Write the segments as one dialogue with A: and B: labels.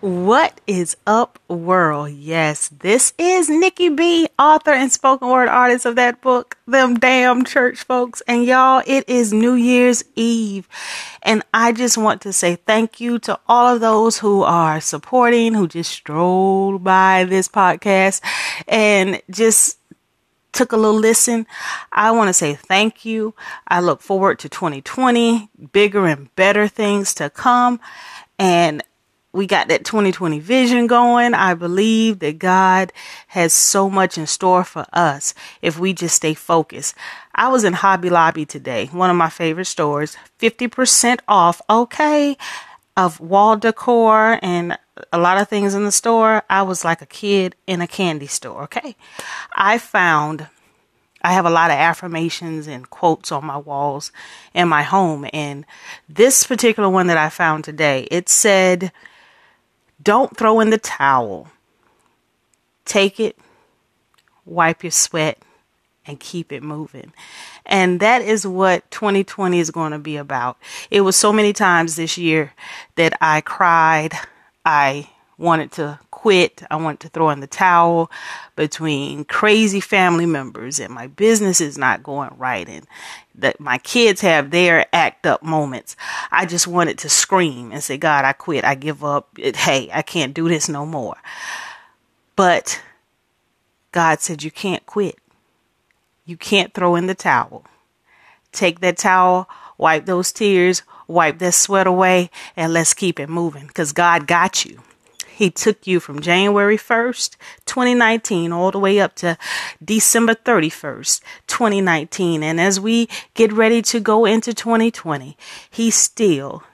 A: What is up, world? Yes, this is Nikki B, author and spoken word artist of that book, Them Damn Church Folks. And y'all, it is New Year's Eve. And I just want to say thank you to all of those who are supporting, who just strolled by this podcast and just took a little listen. I want to say thank you. I look forward to 2020, bigger and better things to come. And we got that 2020 vision going. I believe that God has so much in store for us if we just stay focused. I was in Hobby Lobby today, one of my favorite stores, 50% off, okay, of wall decor and a lot of things in the store. I was like a kid in a candy store, okay? I found I have a lot of affirmations and quotes on my walls in my home. And this particular one that I found today, it said, don't throw in the towel. Take it, wipe your sweat, and keep it moving. And that is what 2020 is going to be about. It was so many times this year that I cried. I wanted to quit. I want to throw in the towel between crazy family members and my business is not going right and that my kids have their act up moments. I just wanted to scream and say, God, I quit. I give up. Hey, I can't do this no more. But God said, you can't quit. You can't throw in the towel. Take that towel, wipe those tears, wipe that sweat away, and let's keep it moving because God got you. He took you from January 1st, 2019, all the way up to December 31st, 2019. And as we get ready to go into 2020, He still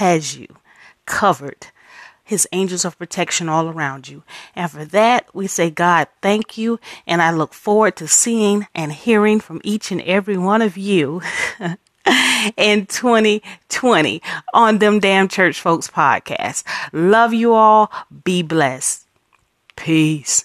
A: has you covered. His angels of protection all around you. And for that, we say, God, thank you. And I look forward to seeing and hearing from each and every one of you in 2020 on them damn church folks podcast. Love you all. Be blessed. Peace.